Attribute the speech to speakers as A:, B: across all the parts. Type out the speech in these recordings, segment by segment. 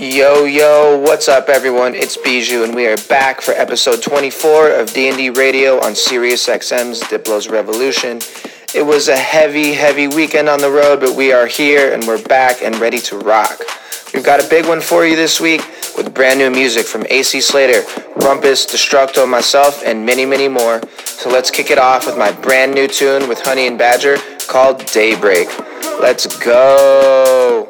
A: Yo, yo, what's up everyone? It's Bijou and we are back for episode 24 of D&D Radio on Sirius XM's Diplo's Revolution. It was a heavy, heavy weekend on the road, but we are here and we're back and ready to rock. We've got a big one for you this week with brand new music from AC Slater, Rumpus, Destructo, myself, and many, many more. So let's kick it off with my brand new tune with Honey and Badger called Daybreak. Let's go!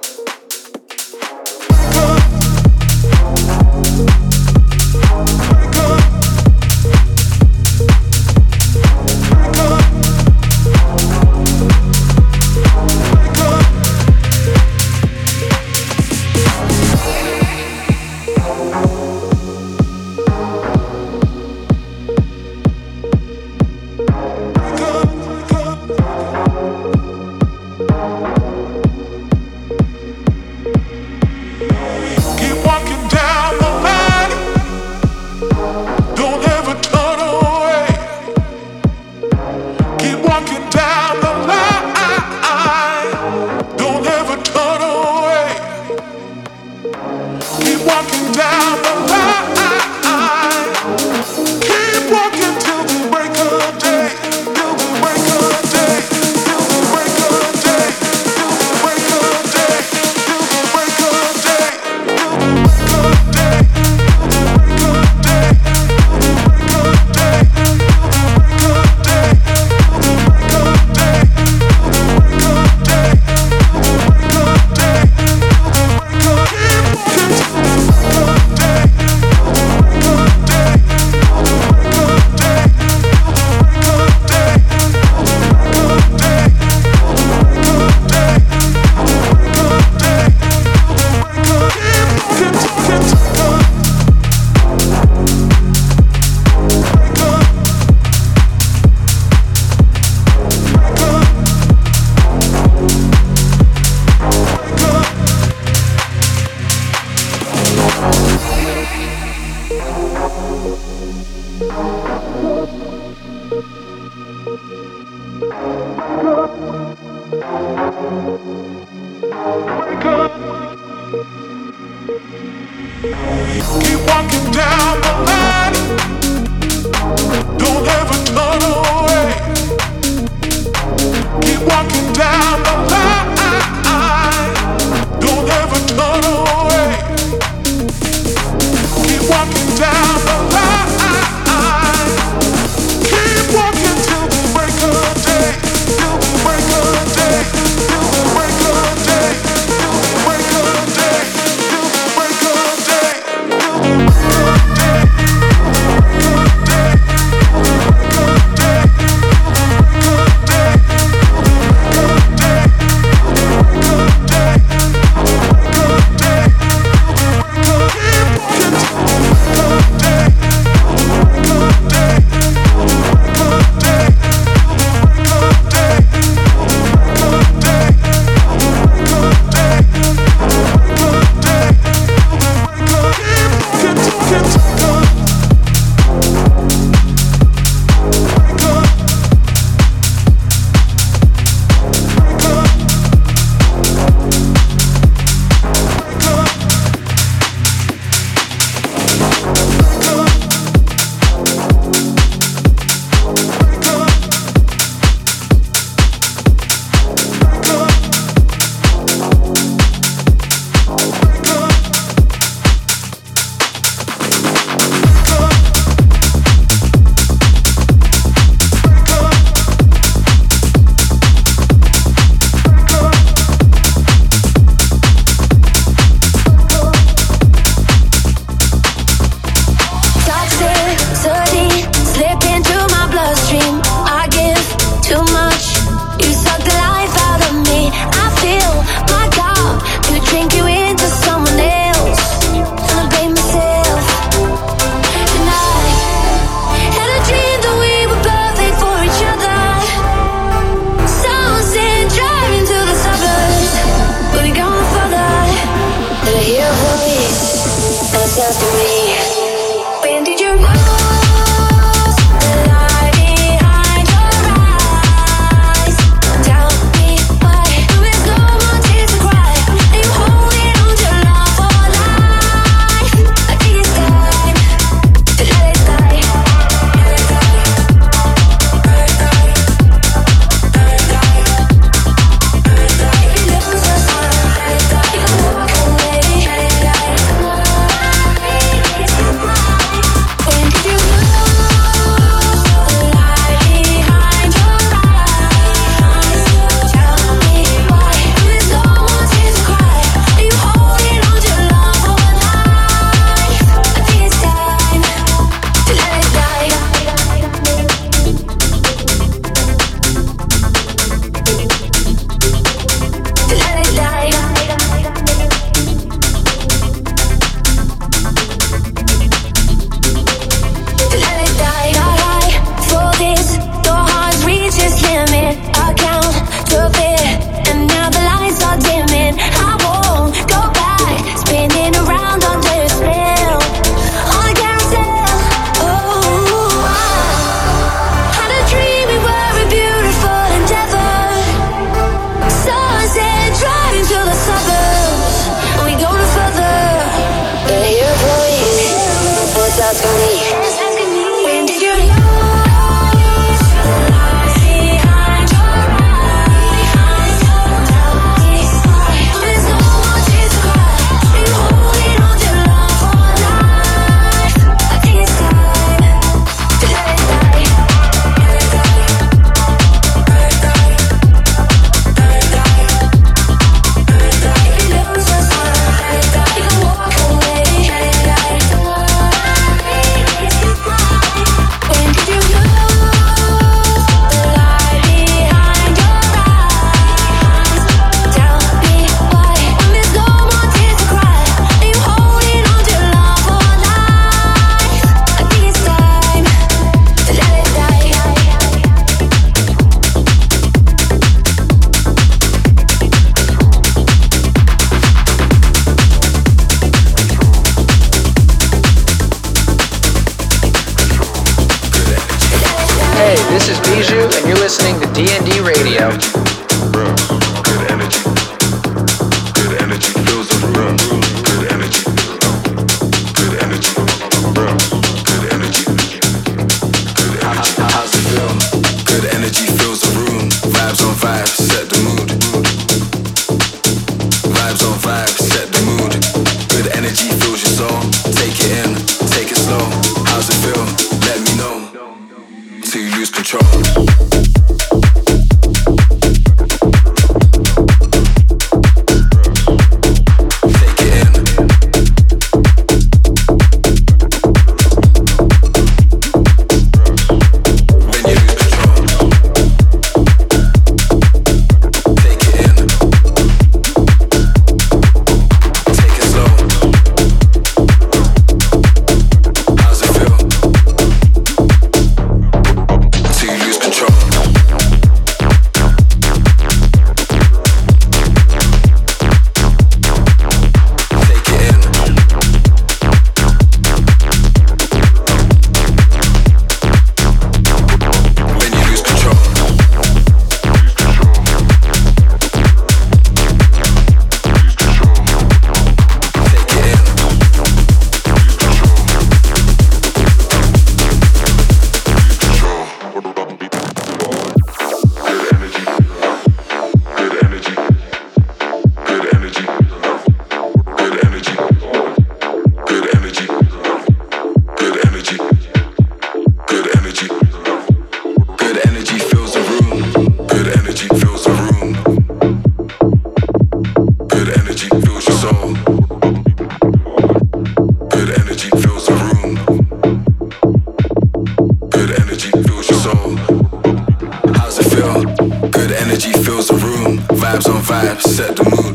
B: Vibes on vibes, set the mood.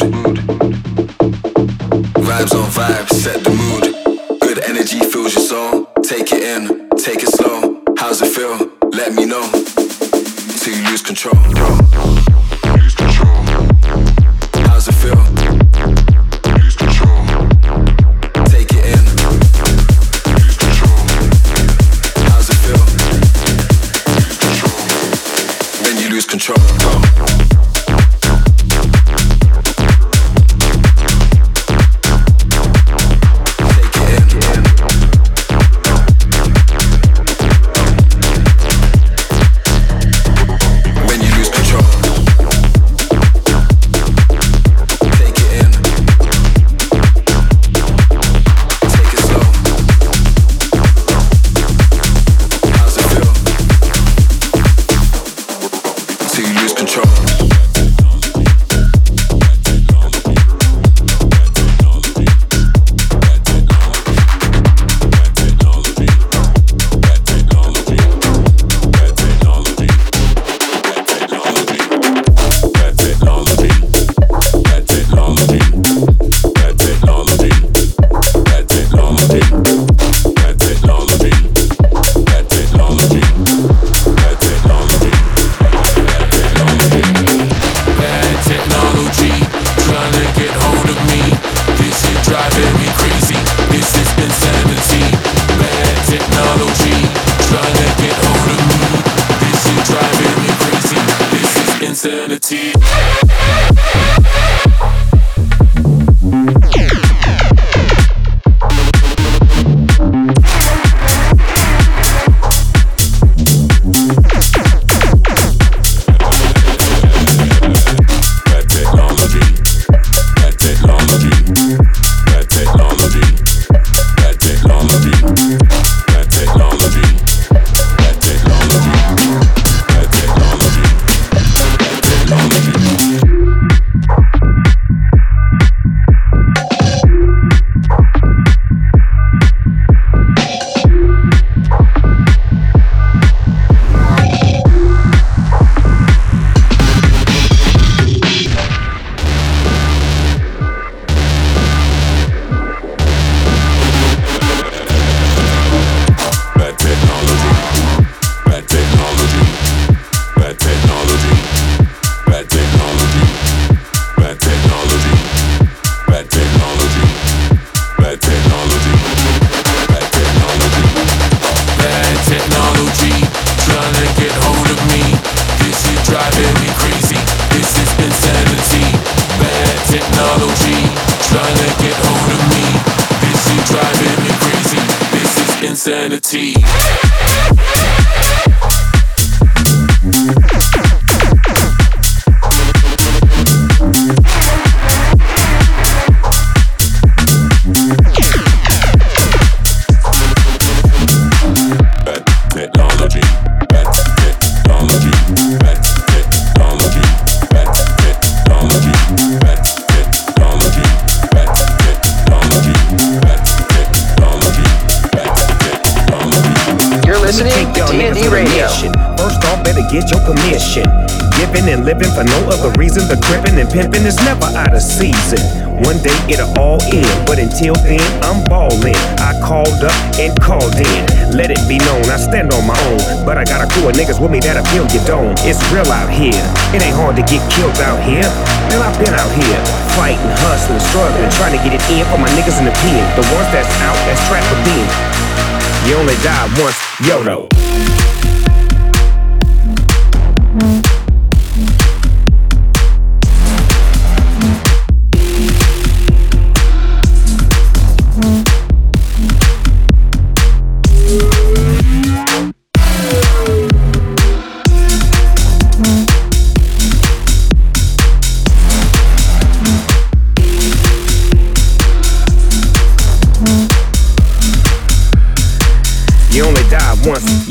B: Vibes on vibes, set the mood. Good energy fills your soul. Take it in, take it slow. How's it feel? Let me know. Till you lose control.
C: Get your permission. Giving and living for no other reason. The crippin' and pimpin' is never out of season. One day it'll all end, but until then, I'm ballin'. I called up and called in. Let it be known, I stand on my own. But I got a crew of niggas with me that'll peel your dome. It's real out here. It ain't hard to get killed out here. Man, I've been out here. Fighting, hustling, struggling, trying to get it in for my niggas in the pen. The ones that's out, that's trapped for being. You only die once, YOLO. once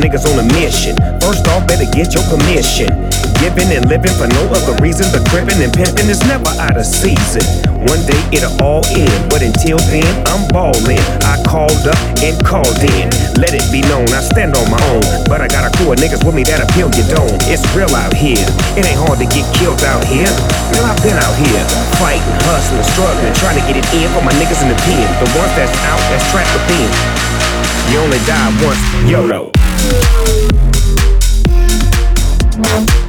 C: niggas on a mission. First off, better get your permission. Giving and living for no other reason. The crippin' and pimpin' is never out of season. One day it'll all end, but until then, I'm ballin'. I called up and called in. Let it be known, I stand on my own. But I got a crew of niggas with me that'll peel your dome. It's real out here. It ain't hard to get killed out here. Man, I've been out here. Fighting, hustling, struggling, trying to get it in for my niggas in the pen. The ones that's out, that's trapped within. You only die once, YOLO. You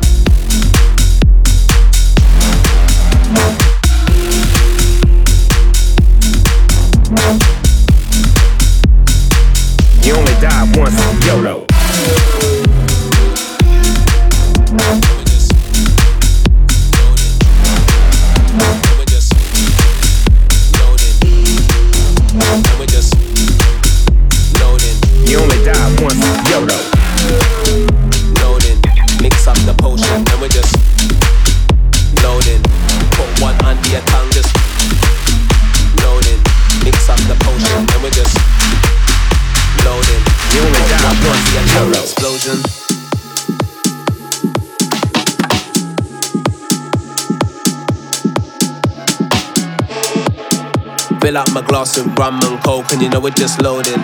D: Fill up my glass with rum and coke, and you know we're just loading,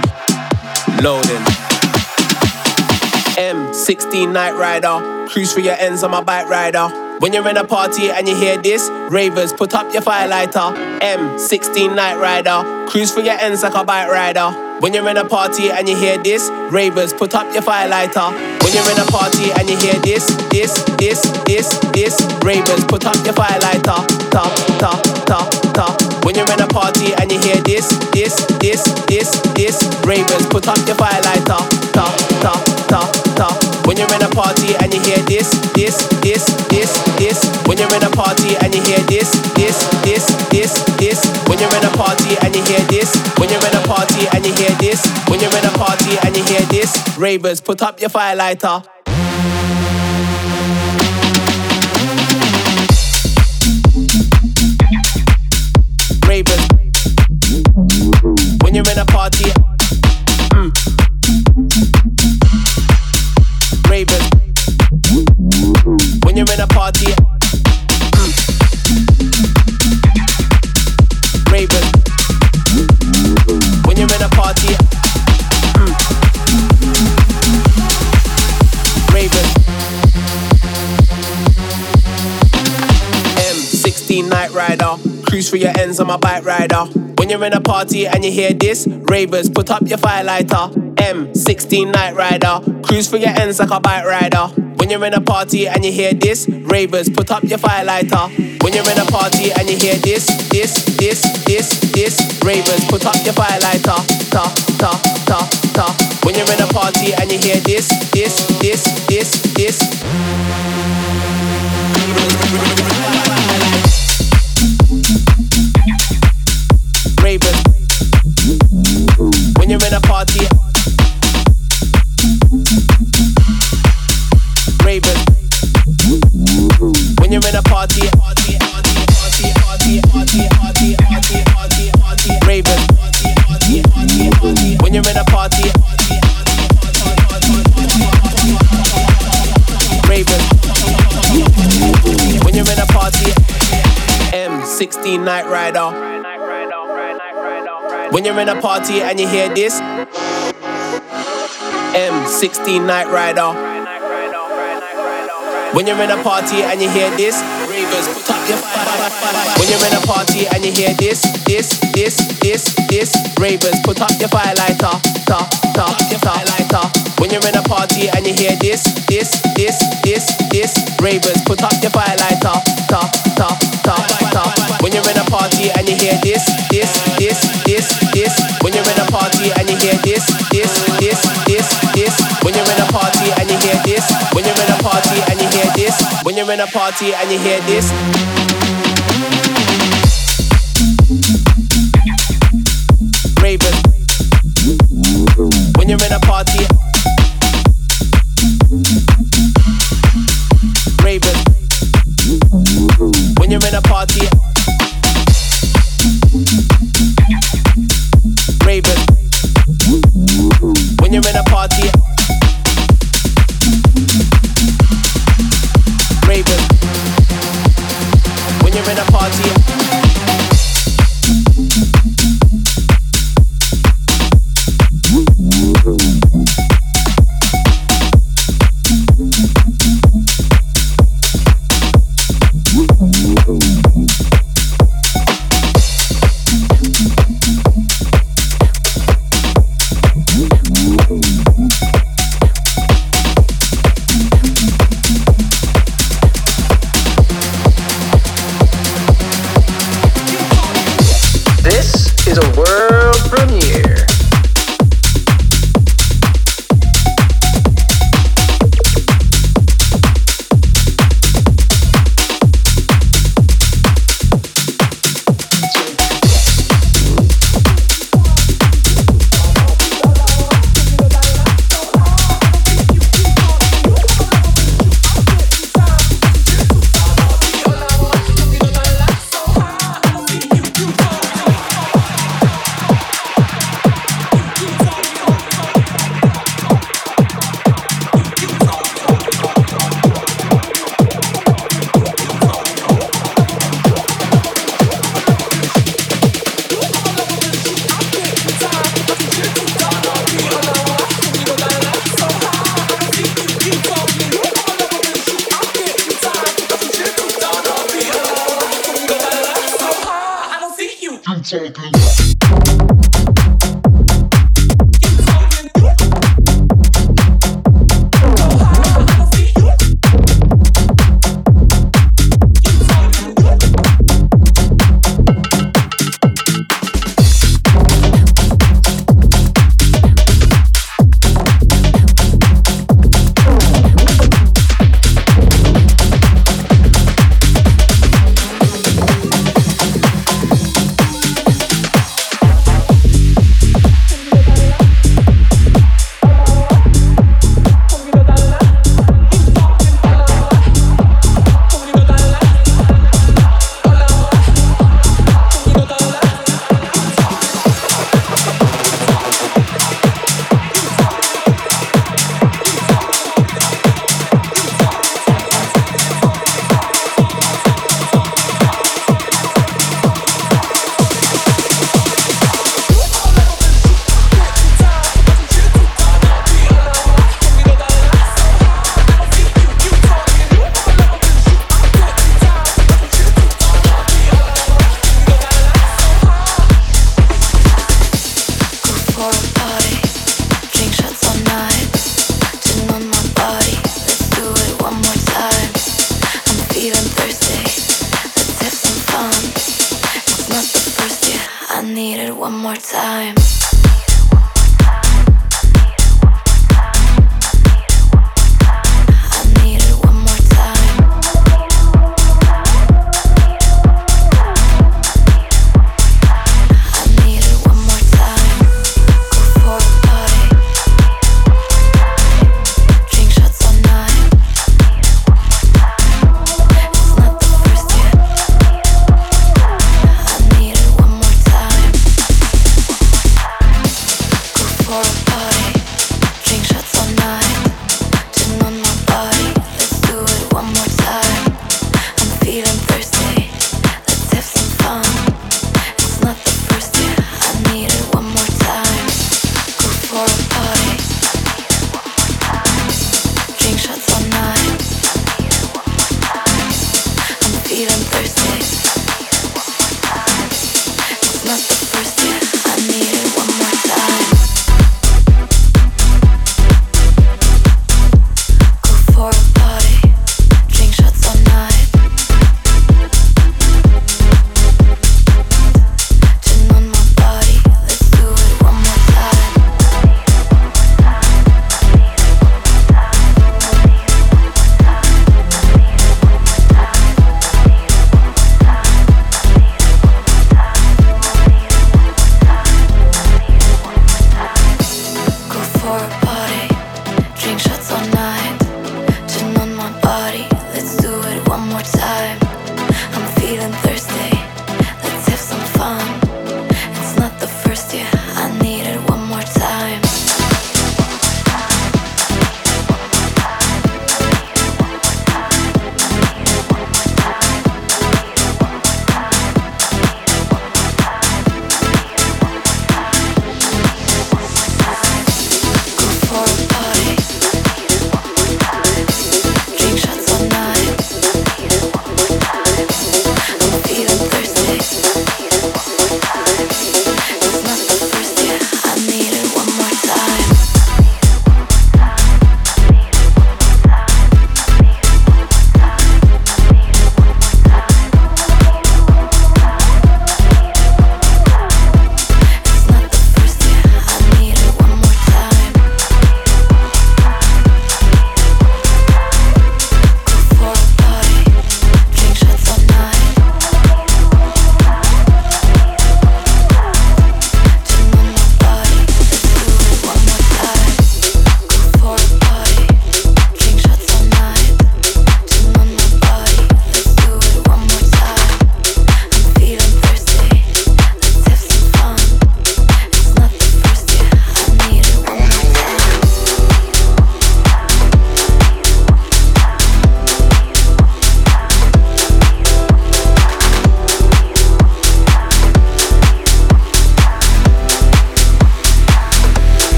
D: loading. M16 Night Rider, cruise for your ends on my bike rider. When you're in a party and you hear this, ravers, put up your firelighter. M16 Night Rider, cruise for your ends like a bike rider. When you're in a party and you hear this, ravers, put up your firelighter. When you're in a party and you hear this, this, this, this, this, ravers, put up your firelighter. Ta, ta, ta, ta. When you're in a party and you hear this, this, this, this, this, ravers, put up your firelighter. Ta, ta, ta, ta. When you're in a party and you hear this, this, this, this, this. When you're in a party and you hear this, this, this, this, this. When you're in a party and you hear this, when you're in a party and you hear this, when you're in a party and you hear this, ravers, put up your firelighter. you're in a party. Mm. Raven. When you're in a party. Mm. Raven. M16 Night Rider. Cruise for your ends on my bike rider. When you're in a party and you hear this, ravers, put up your fire lighter. M16 Night Rider. Cruise for your ends like a bike rider. When you're in a party and you hear this, ravers, put up your firelighter. When you're in a party and you hear this, this, this, this, this, ravers, put up your firelighter. Ta, ta, ta, ta. When you're in a party and you hear this, this, this, this, this. Ravers. When you're in a party. Party, party. Ravers. When you're in a party. Ravers. When you're in a party. M16 Night Rider. When you're in a party and you hear this, M16 Night Rider. When you're in a party and you hear this, ravers, put up your When you're in a party and you hear this, this, this, this, this, ravers, put up your firelighter, ta, ta, ta, lighter. When you're in a party and you hear this, this, this, this, this, ravers, put up your firelighter, ta, ta, ta, ta. When you're in a party and you hear this, this, this, this, this. When you're in a party and you hear this, this, this, this, this. When you're in a party and you hear this. When you're in a party and you hear this. When you're in a party and you hear this. Raven. When you're in a party. Raven. When you're in a party.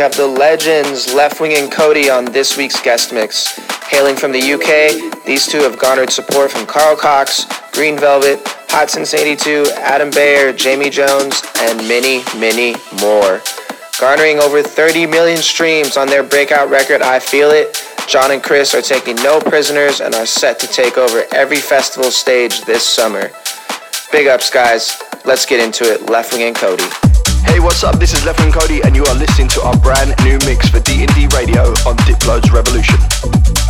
E: Have the legends, Leftwing and Kody on this week's guest mix. Hailing from the UK, these two have garnered support from Carl Cox, Green Velvet, Hot Since 82, Adam Beyer, Jamie Jones, and many, many more. Garnering over 30 million streams on their breakout record, I Feel It, John and Chris are taking no prisoners and are set to take over every festival stage this summer. Big ups, guys. Let's get into it. Leftwing and Kody.
F: Hey, what's up? This is Leftwing and Kody, and you are listening to our brand new mix for D&D Radio on Diplo's Revolution.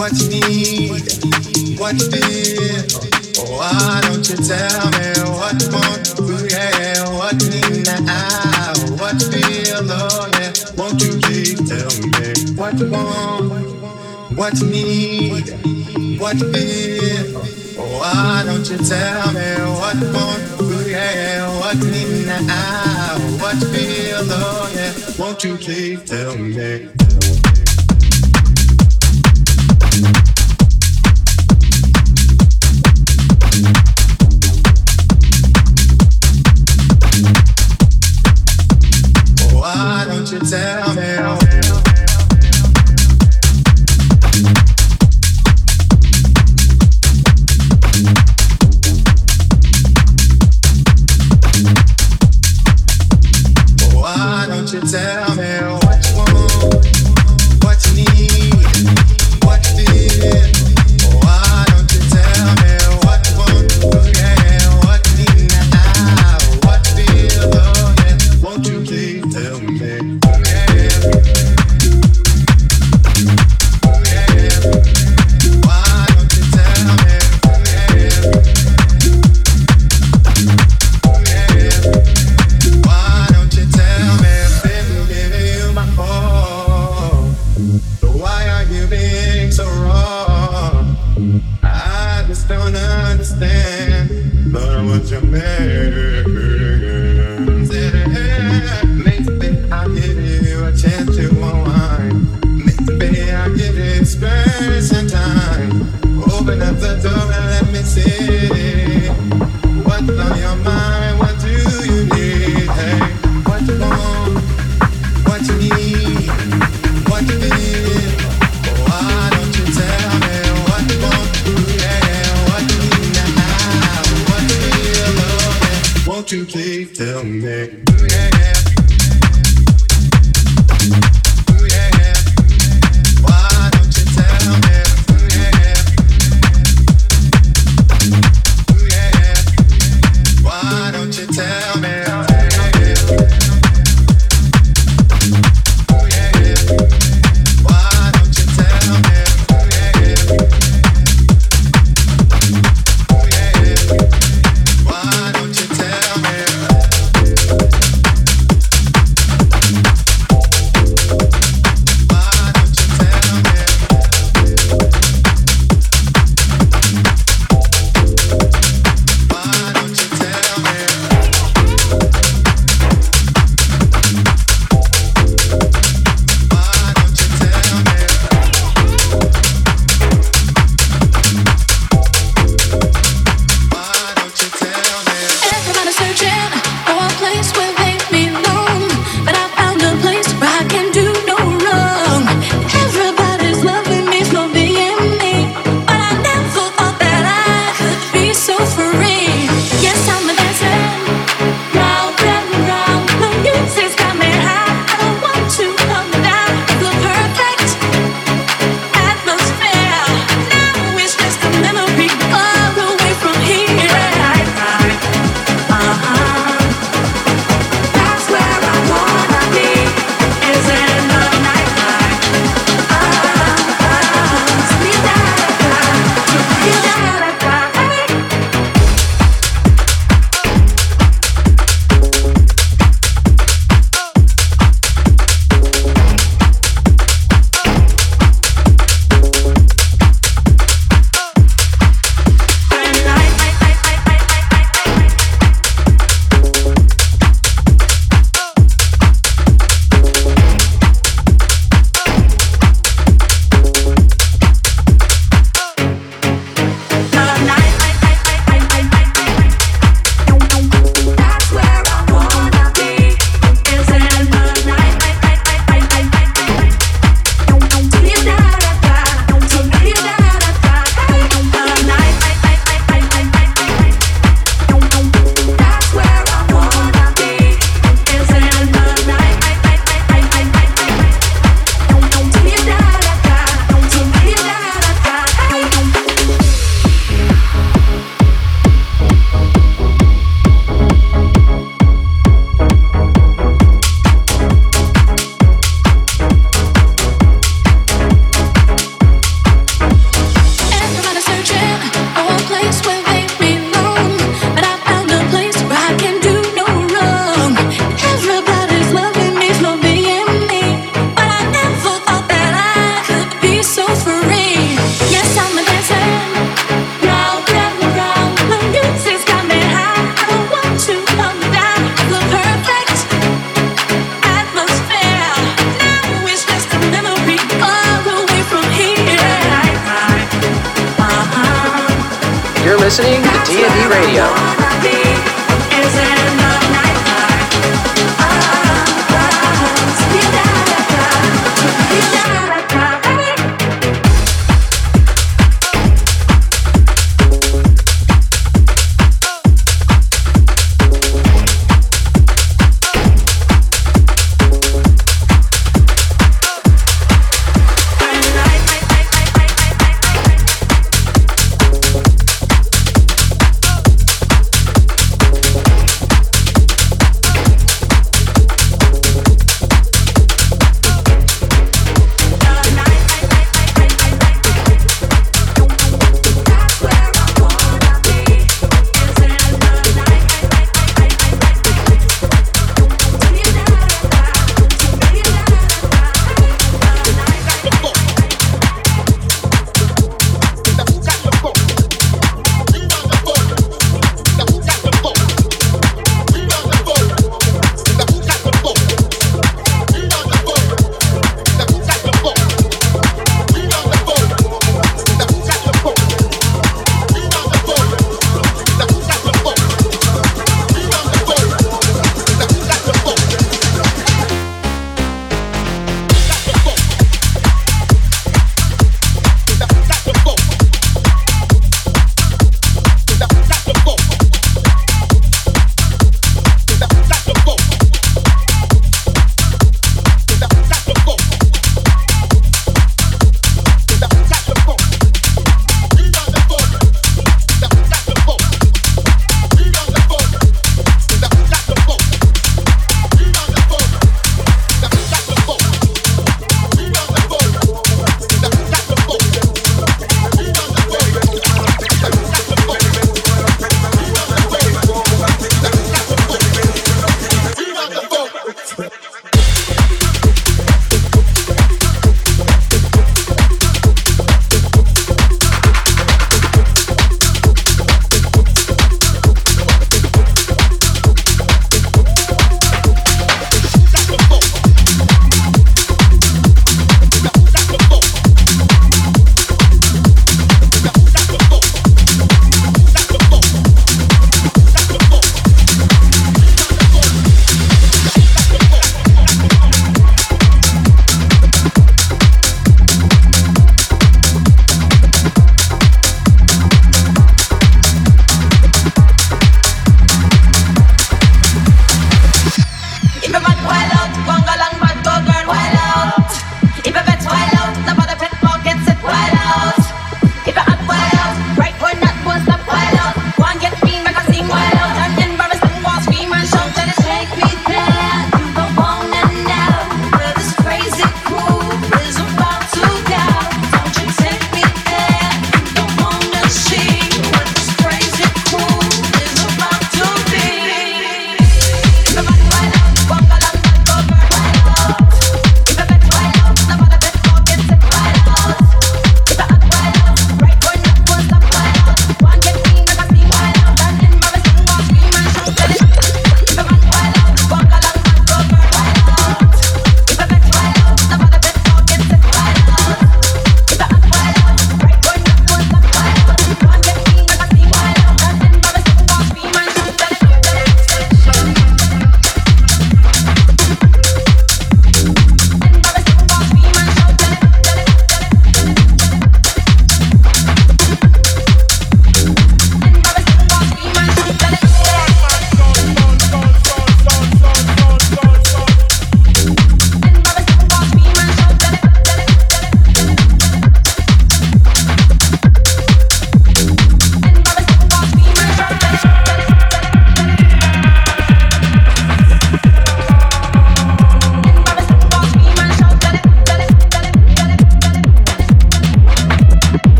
F: What's need? What's dear?
G: Oh, why don't you tell me
E: what want we have? What need now? What feel lonely?
G: Won't you please tell me what want? What need? What fear? Oh, why don't you tell me what want we have? What need now? What feel lonely?
H: Won't you please tell me?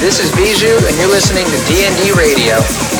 H: This
E: is Bijou, and you're listening to D&D Radio.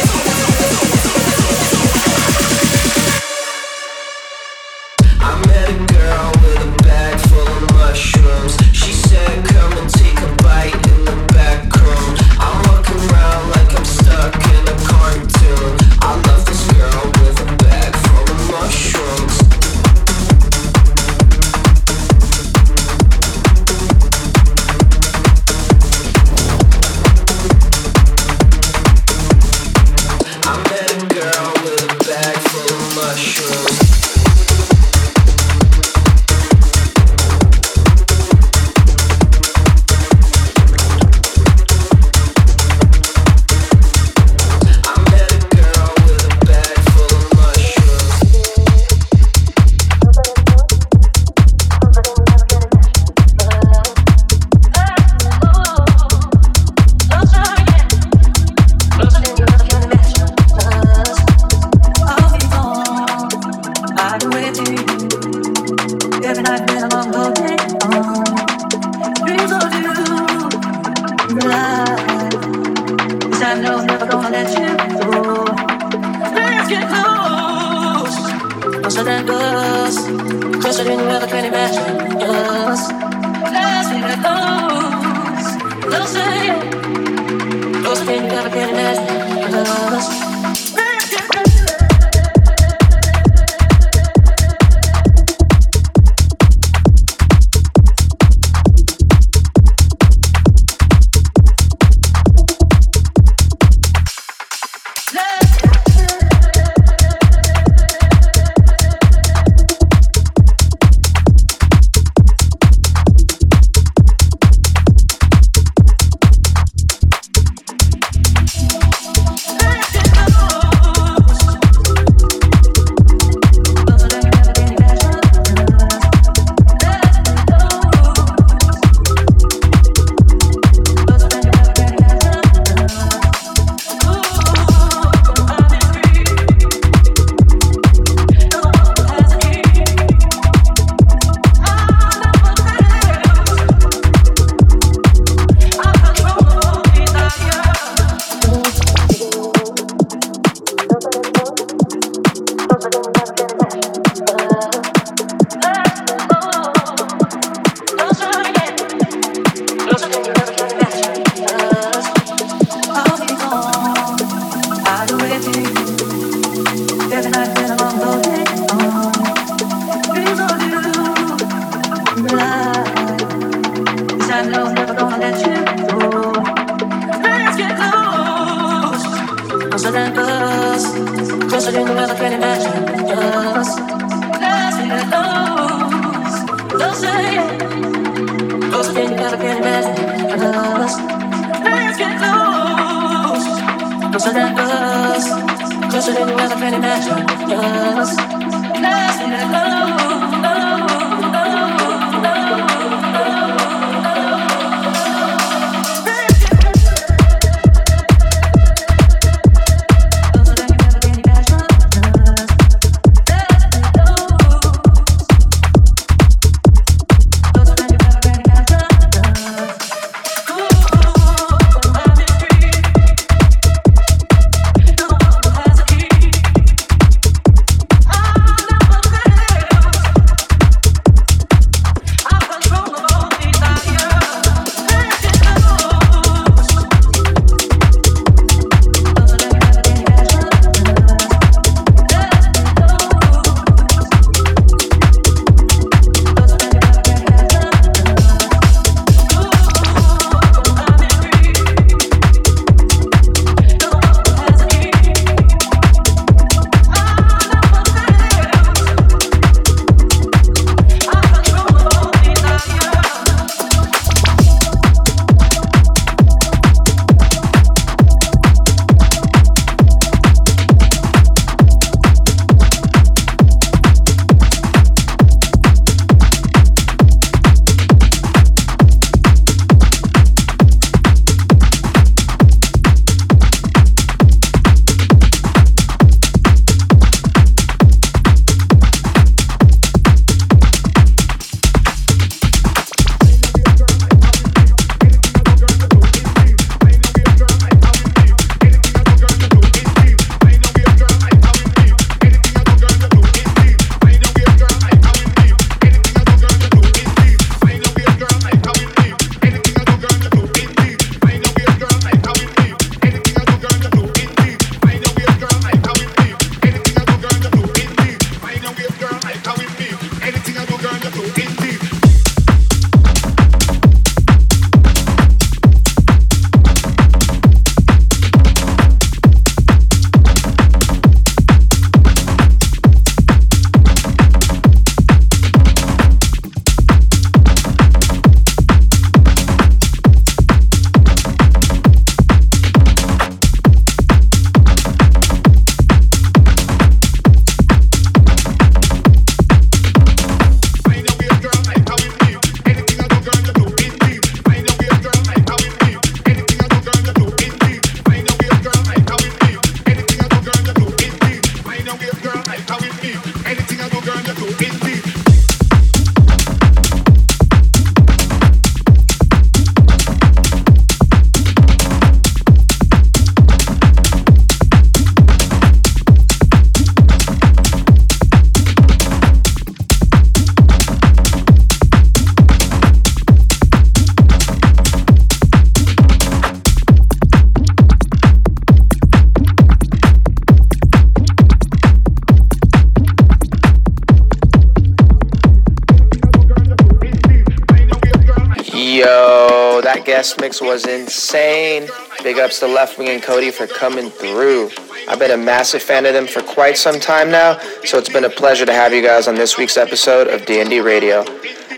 E: Guest mix was insane. Big ups to Leftwing and Kody for coming through. I've been a massive fan of them for quite some time now, so it's been a pleasure to have you guys on this week's episode of D&D Radio.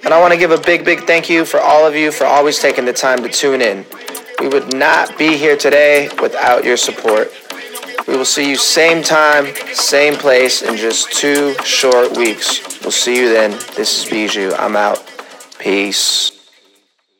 E: And I want to give a big, big thank you for all of you for always taking the time to tune in. We would not be here today without your support. We will see you same time, same place in just two short weeks. We'll see you then. This is Bijou. I'm out. Peace.